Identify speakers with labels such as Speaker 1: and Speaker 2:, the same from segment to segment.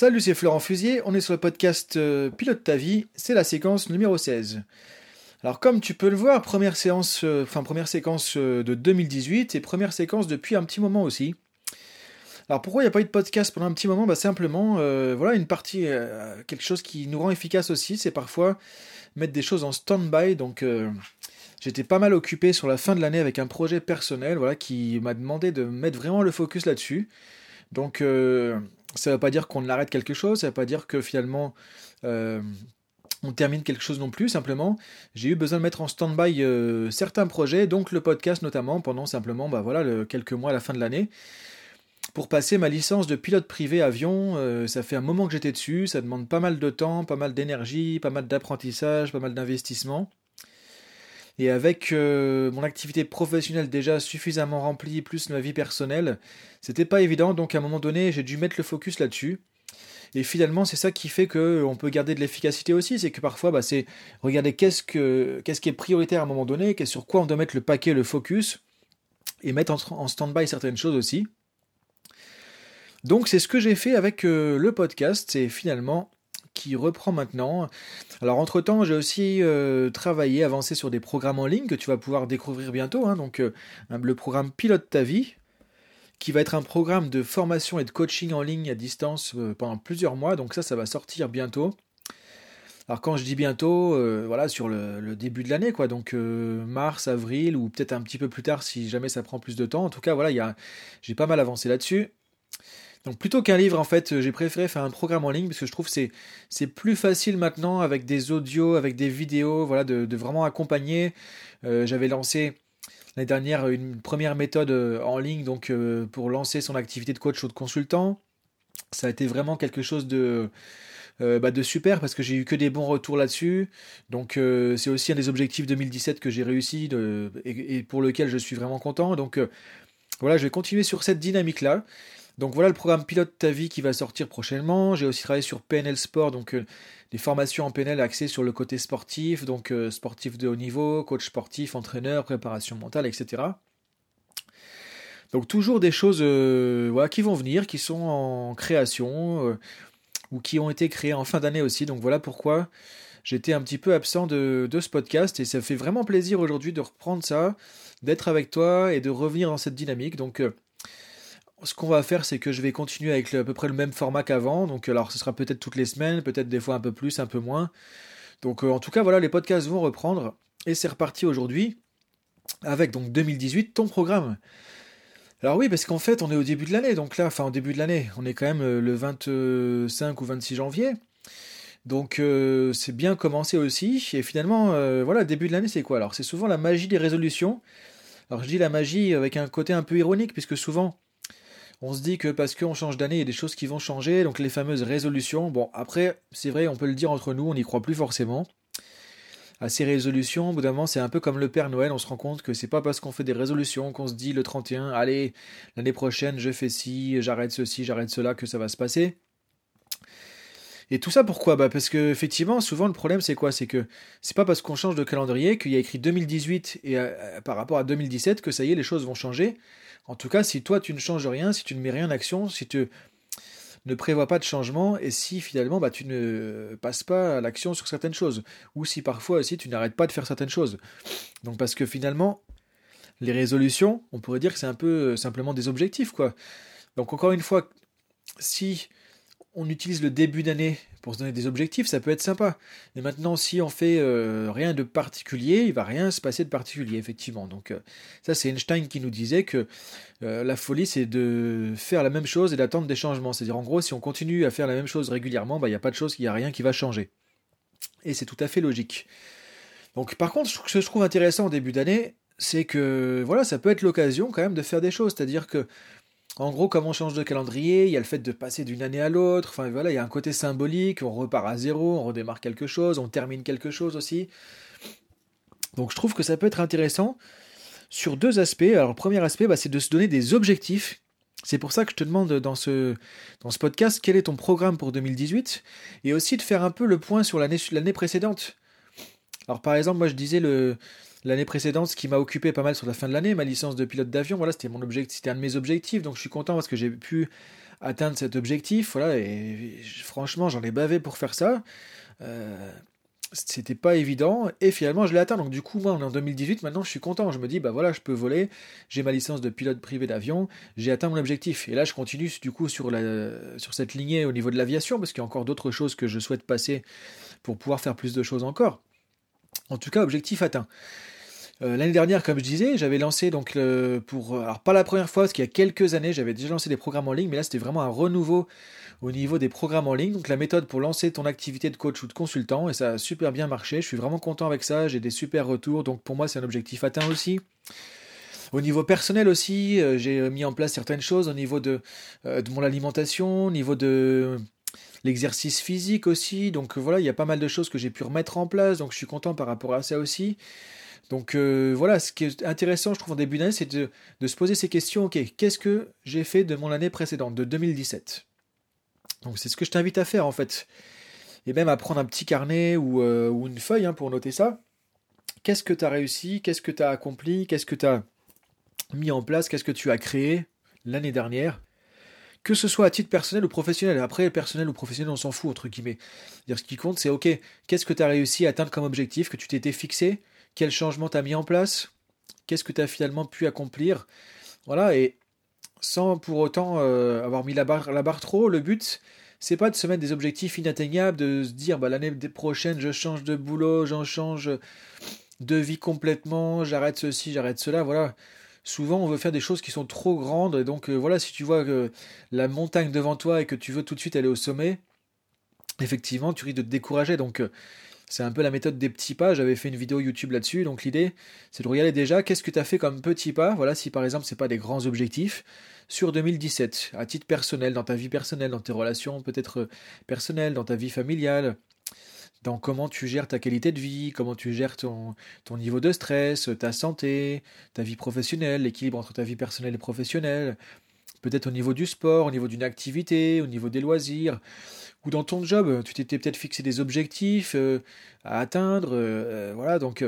Speaker 1: Salut, c'est Florent Fusier, on est sur le podcast euh, Pilote ta vie, c'est la séquence numéro 16. Alors comme tu peux le voir, première séance, euh, enfin première séquence euh, de 2018 et première séquence depuis un petit moment aussi. Alors pourquoi il n'y a pas eu de podcast pendant un petit moment? Bah Simplement, voilà une partie, quelque chose qui nous rend efficace aussi, c'est parfois mettre des choses en stand-by. Donc j'étais pas mal occupé sur la fin de l'année avec un projet personnel voilà, qui m'a demandé de mettre vraiment le focus là-dessus. Donc ça ne veut pas dire qu'on arrête quelque chose, ça ne veut pas dire que finalement euh, on termine quelque chose non plus. Simplement, j'ai eu besoin de mettre en stand-by euh, certains projets, donc le podcast notamment, pendant simplement bah, voilà, quelques mois à la fin de l'année. Pour passer ma licence de pilote privé avion, euh, ça fait un moment que j'étais dessus, ça demande pas mal de temps, pas mal d'énergie, pas mal d'apprentissage, pas mal d'investissement. Et avec euh, mon activité professionnelle déjà suffisamment remplie, plus ma vie personnelle, c'était pas évident. Donc à un moment donné, j'ai dû mettre le focus là-dessus. Et finalement, c'est ça qui fait qu'on peut garder de l'efficacité aussi. C'est que parfois, bah, c'est regarder qu'est-ce, que, qu'est-ce qui est prioritaire à un moment donné, sur quoi on doit mettre le paquet, le focus, et mettre en, stand-by certaines choses aussi. Donc c'est ce que j'ai fait avec euh, le podcast. C'est finalement qui reprend maintenant. Alors entre-temps, j'ai aussi euh, travaillé, avancé sur des programmes en ligne que tu vas pouvoir découvrir bientôt. Hein. donc euh, le programme Pilote ta vie, qui va être un programme de formation et de coaching en ligne à distance euh, pendant plusieurs mois. Donc ça, ça va sortir bientôt. Alors quand je dis bientôt, voilà, sur le, début de l'année, quoi, donc mars, avril, ou peut-être un petit peu plus tard si jamais ça prend plus de temps. En tout cas, voilà, j'ai pas mal avancé là-dessus. Donc plutôt qu'un livre, en fait, j'ai préféré faire un programme en ligne parce que je trouve que c'est, c'est plus facile maintenant avec des audios, avec des vidéos, voilà, de, vraiment accompagner. Euh, j'avais lancé l'année dernière une première méthode euh, en ligne donc euh, pour lancer son activité de coach ou de consultant. Ça a été vraiment quelque chose de, bah, de super parce que j'ai eu que des bons retours là-dessus. Donc c'est aussi un des objectifs 2017 que j'ai réussi et, et, pour lequel je suis vraiment content. Donc voilà, je vais continuer sur cette dynamique-là. Donc voilà le programme Pilote ta vie qui va sortir prochainement. J'ai aussi travaillé sur PNL Sport, donc euh, des formations en PNL axées sur le côté sportif, donc euh, sportif de haut niveau, coach sportif, entraîneur, préparation mentale, etc. Donc toujours des choses euh, qui vont venir, qui sont en création ou qui ont été créées en fin d'année aussi. Donc voilà pourquoi j'étais un petit peu absent de, de, ce podcast et ça fait vraiment plaisir aujourd'hui de reprendre ça, d'être avec toi et de revenir dans cette dynamique. Donc ce qu'on va faire, c'est que je vais continuer avec à peu près le même format qu'avant. Donc, alors, ce sera peut-être toutes les semaines, peut-être des fois un peu plus, un peu moins. Donc, euh, en tout cas, voilà, les podcasts vont reprendre. Et c'est reparti aujourd'hui avec donc 2018, ton programme. Alors oui, parce qu'en fait, on est au début de l'année. Donc là, enfin, au début de l'année, on est quand même euh, le 25 ou 26 janvier. Donc euh, c'est bien commencé aussi. Et finalement, voilà, début de l'année, c'est quoi? Alors c'est souvent la magie des résolutions. Alors je dis la magie avec un côté un peu ironique, puisque souvent, on se dit que parce qu'on change d'année, il y a des choses qui vont changer, donc les fameuses résolutions. Bon, après, c'est vrai, on peut le dire entre nous, on n'y croit plus forcément. À ces résolutions, au bout d'un moment, c'est un peu comme le Père Noël, on se rend compte que c'est pas parce qu'on fait des résolutions qu'on se dit le 31, allez, l'année prochaine, je fais ci, j'arrête ceci, j'arrête cela, que ça va se passer. Et tout ça pourquoi? Bah Parce que effectivement, souvent le problème c'est quoi? C'est que c'est pas parce qu'on change de calendrier qu'il y a écrit 2018 et euh, par rapport à 2017 que ça y est, les choses vont changer. En tout cas, si toi tu ne changes rien, si tu ne mets rien en action, si tu ne prévois pas de changement et si finalement bah, tu ne passes pas à l'action sur certaines choses ou si parfois aussi tu n'arrêtes pas de faire certaines choses. Donc parce que finalement les résolutions, on pourrait dire que c'est un peu simplement des objectifs quoi. Donc encore une fois, si on utilise le début d'année pour se donner des objectifs, ça peut être sympa. Mais maintenant, si on fait euh, rien de particulier, il va rien se passer de particulier, effectivement. Donc euh, ça, c'est Einstein qui nous disait que euh, la folie, c'est de faire la même chose et d'attendre des changements. C'est-à-dire, en gros, si on continue à faire la même chose régulièrement, bah, il n'y a pas de chose, il n'y a rien qui va changer. Et c'est tout à fait logique. Donc, par contre, ce que je trouve intéressant au début d'année, c'est que voilà, ça peut être l'occasion quand même de faire des choses. C'est-à-dire que en gros, comme on change de calendrier, il y a le fait de passer d'une année à l'autre. Enfin voilà, il y a un côté symbolique. On repart à zéro, on redémarre quelque chose, on termine quelque chose aussi. Donc je trouve que ça peut être intéressant sur deux aspects. Alors premier aspect, bah, c'est de se donner des objectifs. C'est pour ça que je te demande dans ce, dans ce podcast quel est ton programme pour 2018 et aussi de faire un peu le point sur l'année précédente. Alors par exemple, moi je disais le, l'année précédente, ce qui m'a occupé pas mal sur la fin de l'année, ma licence de pilote d'avion, voilà, c'était mon objectif, un de mes objectifs, donc je suis content parce que j'ai pu atteindre cet objectif. Voilà, et, franchement, j'en ai bavé pour faire ça. Euh, c'était pas évident et finalement je l'ai atteint donc du coup moi on est en 2018 maintenant je suis content je me dis bah voilà je peux voler j'ai ma licence de pilote privé d'avion j'ai atteint mon objectif et là je continue du coup sur sur cette lignée au niveau de l'aviation parce qu'il y a encore d'autres choses que je souhaite passer pour pouvoir faire plus de choses encore en tout cas objectif atteint euh, L'année dernière, comme je disais, j'avais lancé donc pour alors pas la première fois parce qu'il y a quelques années j'avais déjà lancé des programmes en ligne, mais là c'était vraiment un renouveau au niveau des programmes en ligne. Donc la méthode pour lancer ton activité de coach ou de consultant, et ça a super bien marché. Je suis vraiment content avec ça, j'ai des super retours, donc pour moi c'est un objectif atteint aussi. Au niveau personnel aussi, euh, j'ai mis en place certaines choses au niveau de, euh, de mon alimentation, au niveau de l'exercice physique aussi. Donc voilà, il y a pas mal de choses que j'ai pu remettre en place, donc je suis content par rapport à ça aussi. Donc euh, voilà, ce qui est intéressant, je trouve, en début d'année, c'est de, de, se poser ces questions. Ok, qu'est-ce que j'ai fait de mon année précédente, de 2017 donc c'est ce que je t'invite à faire en fait. Et même à prendre un petit carnet ou, euh, une feuille hein, pour noter ça. Qu'est-ce que tu as réussi? Qu'est-ce que tu as accompli? Qu'est-ce que tu as mis en place? Qu'est-ce que tu as créé l'année dernière? Que ce soit à titre personnel ou professionnel. Après, personnel ou professionnel, on s'en fout, entre guillemets. Dire ce qui compte, c'est OK, qu'est-ce que tu as réussi à atteindre comme objectif, que tu t'étais fixé? Quel changement tu as mis en place? Qu'est-ce que tu as finalement pu accomplir? Voilà, et sans pour autant euh, avoir mis la barre, la barre trop. Le but, c'est pas de se mettre des objectifs inatteignables, de se dire bah, l'année prochaine je change de boulot, j'en change de vie complètement, j'arrête ceci, j'arrête cela. Voilà. Souvent, on veut faire des choses qui sont trop grandes. Et donc, euh, voilà, si tu vois que la montagne devant toi et que tu veux tout de suite aller au sommet, effectivement, tu risques de te décourager. Donc, euh, c'est un peu la méthode des petits pas. J'avais fait une vidéo YouTube là-dessus. Donc l'idée, c'est de regarder déjà qu'est-ce que tu as fait comme petits pas? Voilà, si par exemple, ce n'est pas des grands objectifs sur 2017, à titre personnel, dans ta vie personnelle, dans tes relations peut-être euh, personnelles, dans ta vie familiale, dans comment tu gères ta qualité de vie, comment tu gères ton, ton niveau de stress, ta santé, ta vie professionnelle, l'équilibre entre ta vie personnelle et professionnelle, peut-être au niveau du sport, au niveau d'une activité, au niveau des loisirs, ou dans ton job, tu t'étais peut-être fixé des objectifs euh, à atteindre, euh, euh, voilà, donc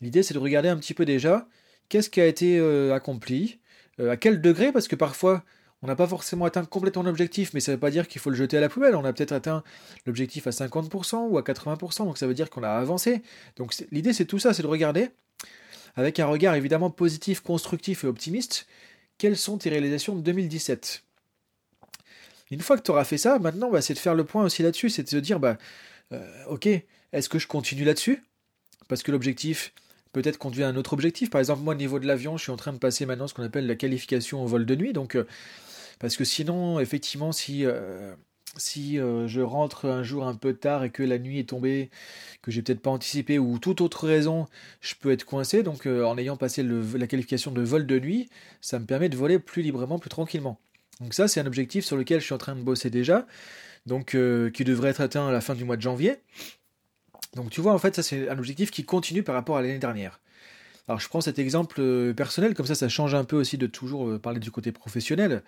Speaker 1: l'idée c'est de regarder un petit peu déjà qu'est-ce qui a été accompli, à quel degré, parce que parfois on n'a pas forcément atteint complètement l'objectif, mais ça ne veut pas dire qu'il faut le jeter à la poubelle. On a peut-être atteint l'objectif à 50% ou à 80%, donc ça veut dire qu'on a avancé. Donc l'idée c'est tout ça, c'est de regarder, avec un regard évidemment positif, constructif et optimiste, quelles sont tes réalisations de 2017 une fois que tu auras fait ça, maintenant, bah, c'est de faire le point aussi là-dessus, c'est de se dire, bah, euh, ok, est-ce que je continue là-dessus? Parce que l'objectif, peut-être conduit à un autre objectif. Par exemple, moi, au niveau de l'avion, je suis en train de passer maintenant ce qu'on appelle la qualification au vol de nuit. Donc, euh, parce que sinon, effectivement, si, euh, si je rentre un jour un peu tard et que la nuit est tombée, que j'ai peut-être pas anticipé ou toute autre raison, je peux être coincé. Donc, en ayant passé la qualification de vol de nuit, ça me permet de voler plus librement, plus tranquillement. Donc ça, c'est un objectif sur lequel je suis en train de bosser déjà, donc euh, qui devrait être atteint à la fin du mois de janvier. Donc tu vois, en fait, ça c'est un objectif qui continue par rapport à l'année dernière. Alors je prends cet exemple euh, personnel, comme ça ça change un peu aussi de toujours euh, parler du côté professionnel.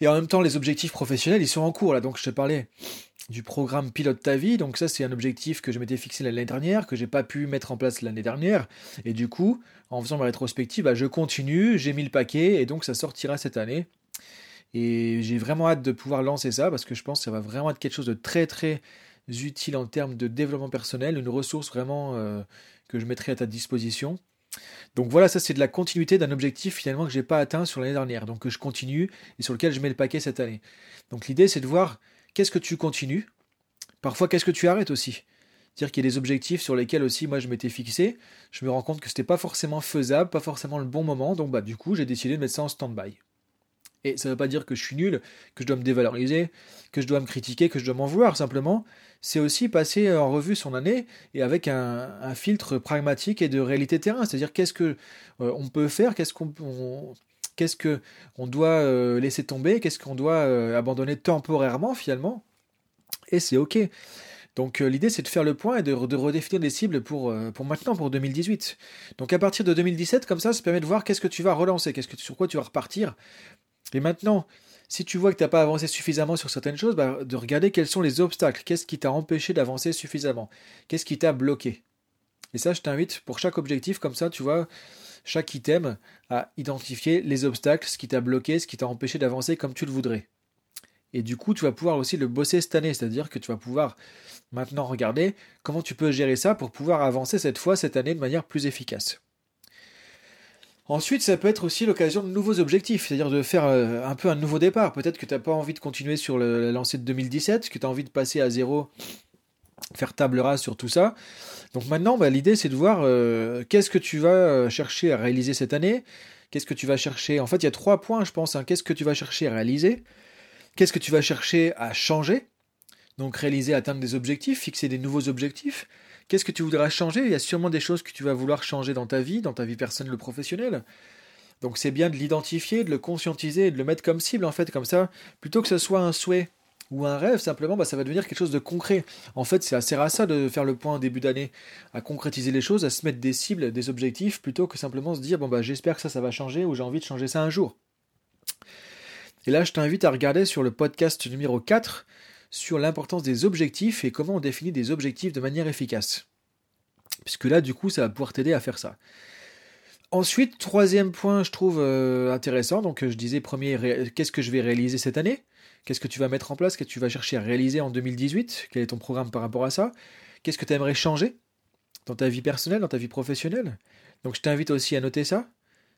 Speaker 1: Et en même temps, les objectifs professionnels, ils sont en cours là. Donc je te parlais du programme Pilote ta vie. Donc ça, c'est un objectif que je m'étais fixé l'année dernière, que j'ai pas pu mettre en place l'année dernière. Et du coup, en faisant ma rétrospective, bah, je continue, j'ai mis le paquet, et donc ça sortira cette année. Et j'ai vraiment hâte de pouvoir lancer ça parce que je pense que ça va vraiment être quelque chose de très très utile en termes de développement personnel, une ressource vraiment euh, que je mettrai à ta disposition. Donc voilà, ça c'est de la continuité d'un objectif finalement que je n'ai pas atteint sur l'année dernière, donc que je continue et sur lequel je mets le paquet cette année. Donc l'idée c'est de voir qu'est-ce que tu continues, parfois qu'est-ce que tu arrêtes aussi. C'est-à-dire qu'il y a des objectifs sur lesquels aussi moi je m'étais fixé, je me rends compte que c'était pas forcément faisable, pas forcément le bon moment, donc bah du coup j'ai décidé de mettre ça en stand-by. Et ça ne veut pas dire que je suis nul, que je dois me dévaloriser, que je dois me critiquer, que je dois m'en vouloir. Simplement, c'est aussi passer en revue son année et avec un, filtre pragmatique et de réalité terrain. C'est-à-dire qu'est-ce que euh, on peut faire, qu'est-ce qu'on que doit euh, laisser tomber, qu'est-ce qu'on doit euh, abandonner temporairement finalement. Et c'est ok. Donc l'idée c'est de faire le point et de, redéfinir des cibles pour, pour maintenant, pour 2018. Donc à partir de 2017, comme ça, ça permet de voir qu'est-ce que tu vas relancer, qu'est-ce que, sur quoi tu vas repartir et maintenant, si tu vois que tu n'as pas avancé suffisamment sur certaines choses, bah, de regarder quels sont les obstacles, qu'est-ce qui t'a empêché d'avancer suffisamment, qu'est-ce qui t'a bloqué? Et ça, je t'invite pour chaque objectif, comme ça, tu vois, chaque item, à identifier les obstacles, ce qui t'a bloqué, ce qui t'a empêché d'avancer comme tu le voudrais. Et du coup, tu vas pouvoir aussi le bosser cette année, c'est-à-dire que tu vas pouvoir maintenant regarder comment tu peux gérer ça pour pouvoir avancer cette fois, cette année, de manière plus efficace. Ensuite, ça peut être aussi l'occasion de nouveaux objectifs, c'est-à-dire de faire euh, un peu un nouveau départ. Peut-être que tu n'as pas envie de continuer sur le, la lancée de 2017, que tu as envie de passer à zéro, faire table rase sur tout ça. Donc maintenant, bah, l'idée, c'est de voir euh, qu'est-ce que tu vas euh, chercher à réaliser cette année, qu'est-ce que tu vas chercher? En fait, il y a trois points, je pense. Hein. Qu'est-ce que tu vas chercher à réaliser? Qu'est-ce que tu vas chercher à changer? Donc réaliser, atteindre des objectifs, fixer des nouveaux objectifs. Qu'est-ce que tu voudras changer? Il y a sûrement des choses que tu vas vouloir changer dans ta vie, dans ta vie personnelle ou professionnelle. Donc c'est bien de l'identifier, de le conscientiser de le mettre comme cible en fait, comme ça, plutôt que ce soit un souhait ou un rêve, simplement, bah, ça va devenir quelque chose de concret. En fait, c'est assez à ça de faire le point en début d'année, à concrétiser les choses, à se mettre des cibles, des objectifs, plutôt que simplement se dire, bon, bah, j'espère que ça, ça va changer, ou j'ai envie de changer ça un jour. Et là, je t'invite à regarder sur le podcast numéro 4, sur l'importance des objectifs et comment on définit des objectifs de manière efficace. Puisque là, du coup, ça va pouvoir t'aider à faire ça. Ensuite, troisième point, je trouve euh, intéressant. Donc, je disais, premier, qu'est-ce que je vais réaliser cette année? Qu'est-ce que tu vas mettre en place? Qu'est-ce que tu vas chercher à réaliser en 2018 Quel est ton programme par rapport à ça? Qu'est-ce que tu aimerais changer dans ta vie personnelle, dans ta vie professionnelle? Donc, je t'invite aussi à noter ça.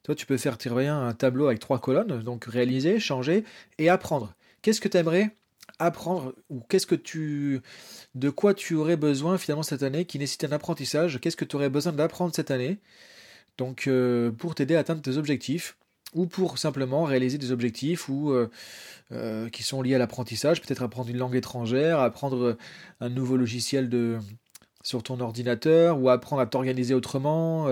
Speaker 1: Toi, tu peux faire un tableau avec trois colonnes, donc réaliser, changer et apprendre. Qu'est-ce que tu aimerais apprendre ou qu'est-ce que tu de quoi tu aurais besoin finalement cette année qui nécessite un apprentissage? Qu'est-ce que tu aurais besoin d'apprendre cette année? Donc euh, pour t'aider à atteindre tes objectifs ou pour simplement réaliser des objectifs ou euh, euh, qui sont liés à l'apprentissage peut-être apprendre une langue étrangère apprendre un nouveau logiciel de sur ton ordinateur ou apprendre à t'organiser autrement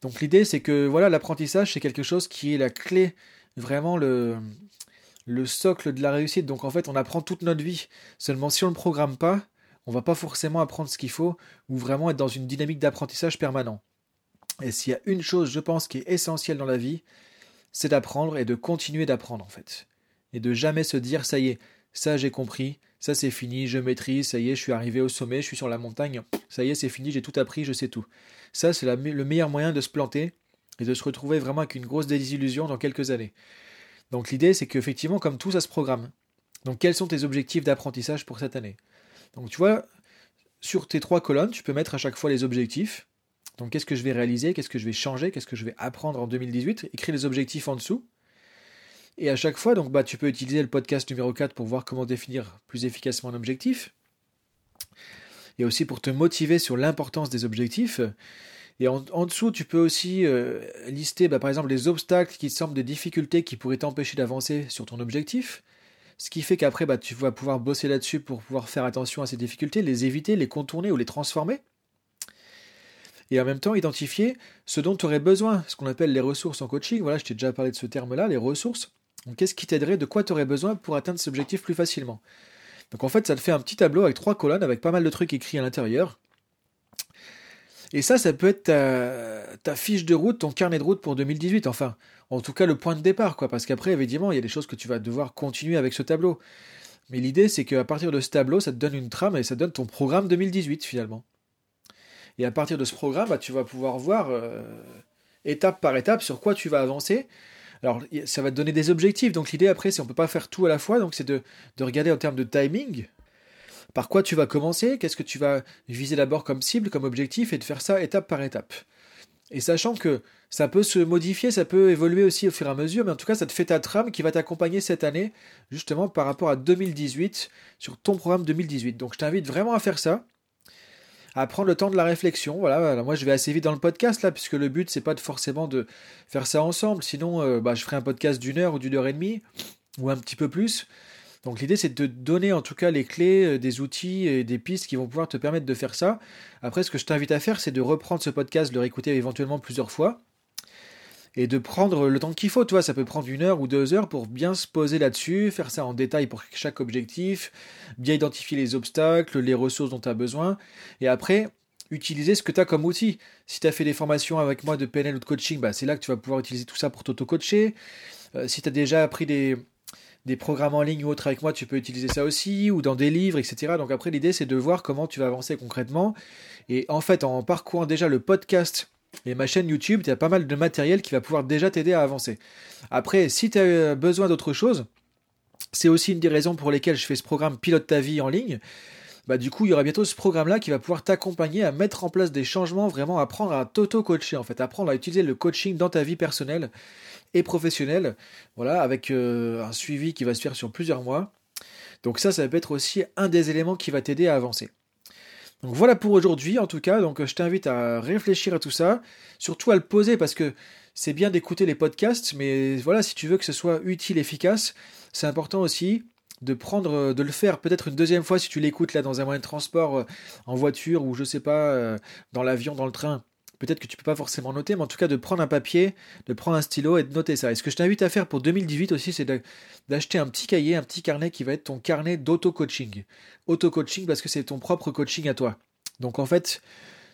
Speaker 1: donc l'idée c'est que voilà l'apprentissage c'est quelque chose qui est la clé vraiment le le socle de la réussite. Donc en fait, on apprend toute notre vie. Seulement si on ne programme pas, on va pas forcément apprendre ce qu'il faut ou vraiment être dans une dynamique d'apprentissage permanent. Et s'il y a une chose, je pense, qui est essentielle dans la vie, c'est d'apprendre et de continuer d'apprendre en fait. Et de jamais se dire ça y est, ça j'ai compris, ça c'est fini, je maîtrise, ça y est, je suis arrivé au sommet, je suis sur la montagne, ça y est, c'est fini, j'ai tout appris, je sais tout. Ça c'est le meilleur moyen de se planter et de se retrouver vraiment avec une grosse désillusion dans quelques années. Donc l'idée, c'est qu'effectivement, comme tout, ça se programme. Donc quels sont tes objectifs d'apprentissage pour cette année? Donc tu vois, sur tes trois colonnes, tu peux mettre à chaque fois les objectifs. Donc qu'est-ce que je vais réaliser, qu'est-ce que je vais changer, qu'est-ce que je vais apprendre en 2018 Écris les objectifs en dessous. Et à chaque fois, donc, bah, tu peux utiliser le podcast numéro 4 pour voir comment définir plus efficacement un objectif. Et aussi pour te motiver sur l'importance des objectifs. Et en, dessous, tu peux aussi euh, lister bah, par exemple les obstacles qui semblent des difficultés qui pourraient t'empêcher d'avancer sur ton objectif. Ce qui fait qu'après, bah, tu vas pouvoir bosser là-dessus pour pouvoir faire attention à ces difficultés, les éviter, les contourner ou les transformer. Et en même temps, identifier ce dont tu aurais besoin, ce qu'on appelle les ressources en coaching. Voilà, je t'ai déjà parlé de ce terme-là, les ressources. Donc, qu'est-ce qui t'aiderait, de quoi tu aurais besoin pour atteindre cet objectif plus facilement? Donc, en fait, ça te fait un petit tableau avec trois colonnes, avec pas mal de trucs écrits à l'intérieur. Et ça, ça peut être ta, fiche de route, ton carnet de route pour 2018. Enfin, en tout cas, le point de départ, quoi. Parce qu'après, évidemment, il y a des choses que tu vas devoir continuer avec ce tableau. Mais l'idée, c'est qu'à partir de ce tableau, ça te donne une trame et ça donne ton programme 2018, finalement. Et à partir de ce programme, bah, tu vas pouvoir voir euh, étape par étape sur quoi tu vas avancer. Alors, ça va te donner des objectifs. Donc, l'idée, après, c'est on ne peut pas faire tout à la fois. Donc, c'est de, de regarder en termes de timing, par quoi tu vas commencer, qu'est-ce que tu vas viser d'abord comme cible, comme objectif, et de faire ça étape par étape? Et sachant que ça peut se modifier, ça peut évoluer aussi au fur et à mesure, mais en tout cas, ça te fait ta trame qui va t'accompagner cette année, justement par rapport à 2018, sur ton programme 2018. Donc je t'invite vraiment à faire ça, à prendre le temps de la réflexion. Voilà, moi je vais assez vite dans le podcast là, puisque le but c'est pas forcément de faire ça ensemble, sinon euh, bah, je ferai un podcast d'une heure ou d'une heure et demie, ou un petit peu plus. Donc l'idée c'est de te donner en tout cas les clés, euh, des outils et des pistes qui vont pouvoir te permettre de faire ça. Après ce que je t'invite à faire c'est de reprendre ce podcast, de le réécouter éventuellement plusieurs fois et de prendre le temps qu'il faut. Toi, ça peut prendre une heure ou deux heures pour bien se poser là-dessus, faire ça en détail pour chaque objectif, bien identifier les obstacles, les ressources dont tu as besoin, et après utiliser ce que tu as comme outil. Si tu as fait des formations avec moi de PNL ou de coaching, bah, c'est là que tu vas pouvoir utiliser tout ça pour t'auto-coacher. Euh, si tu as déjà appris des, des programmes en ligne ou autres avec moi, tu peux utiliser ça aussi, ou dans des livres, etc. Donc après, l'idée, c'est de voir comment tu vas avancer concrètement. Et en fait, en parcourant déjà le podcast et ma chaîne YouTube, tu as pas mal de matériel qui va pouvoir déjà t'aider à avancer. Après, si tu as besoin d'autre chose, C'est aussi une des raisons pour lesquelles je fais ce programme Pilote ta vie en ligne. Bah, du coup, il y aura bientôt ce programme-là qui va pouvoir t'accompagner à mettre en place des changements, vraiment apprendre à t'auto-coacher, en fait, apprendre à utiliser le coaching dans ta vie personnelle et professionnelle, voilà, avec euh, un suivi qui va se faire sur plusieurs mois. Donc ça, ça peut être aussi un des éléments qui va t'aider à avancer. Donc voilà pour aujourd'hui, en tout cas. Donc je t'invite à réfléchir à tout ça, surtout à le poser parce que c'est bien d'écouter les podcasts, mais voilà, si tu veux que ce soit utile, efficace, c'est important aussi de prendre, euh, de le faire peut-être une deuxième fois si tu l'écoutes là dans un moyen de transport, euh, en voiture ou je sais pas, euh, dans l'avion, dans le train. Peut-être que tu peux pas forcément noter, mais en tout cas de prendre un papier, de prendre un stylo et de noter ça. Et ce que je t'invite à faire pour 2018 aussi, c'est d'acheter un petit cahier, un petit carnet qui va être ton carnet d'auto-coaching. Auto-coaching parce que c'est ton propre coaching à toi. Donc en fait,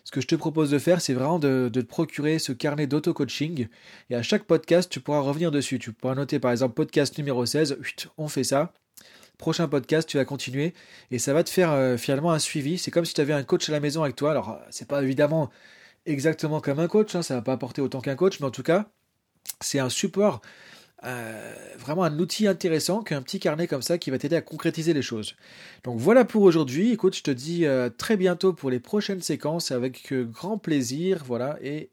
Speaker 1: ce que je te propose de faire, c'est vraiment de, te procurer ce carnet d'auto-coaching. Et à chaque podcast, tu pourras revenir dessus. Tu pourras noter par exemple podcast numéro 16, on fait ça. Prochain podcast, tu vas continuer et ça va te faire euh, finalement un suivi. C'est comme si tu avais un coach à la maison avec toi. Alors, c'est pas évidemment exactement comme un coach, hein, ça va pas apporter autant qu'un coach, mais en tout cas, c'est un support, euh, vraiment un outil intéressant qu'un petit carnet comme ça qui va t'aider à concrétiser les choses. Donc voilà pour aujourd'hui. Écoute, je te dis euh, très bientôt pour les prochaines séquences avec grand plaisir. Voilà, et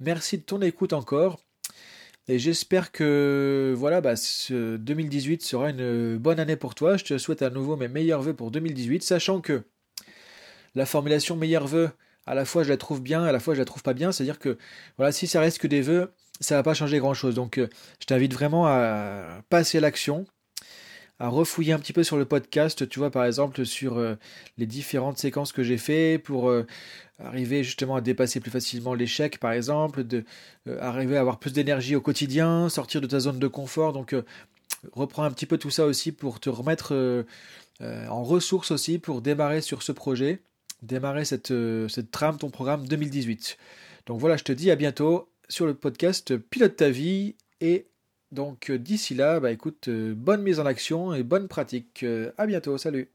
Speaker 1: merci de ton écoute encore. Et j'espère que voilà, bah, ce 2018 sera une bonne année pour toi. Je te souhaite à nouveau mes meilleurs voeux pour 2018, sachant que la formulation meilleurs voeux, à la fois je la trouve bien, à la fois je la trouve pas bien. C'est-à-dire que voilà, si ça reste que des vœux, ça va pas changer grand-chose. Donc euh, je t'invite vraiment à passer l'action, à refouiller un petit peu sur le podcast, tu vois, par exemple, sur euh, les différentes séquences que j'ai fait pour euh, arriver justement à dépasser plus facilement l'échec, par exemple, de arriver à avoir plus d'énergie au quotidien, sortir de ta zone de confort. Donc reprends un petit peu tout ça aussi pour te remettre en ressources aussi pour démarrer sur ce projet démarrer cette, euh, cette trame, ton programme 2018. Donc voilà, je te dis à bientôt sur le podcast Pilote ta vie. Et donc euh, d'ici là, bah écoute, euh, bonne mise en action et bonne pratique. À bientôt, salut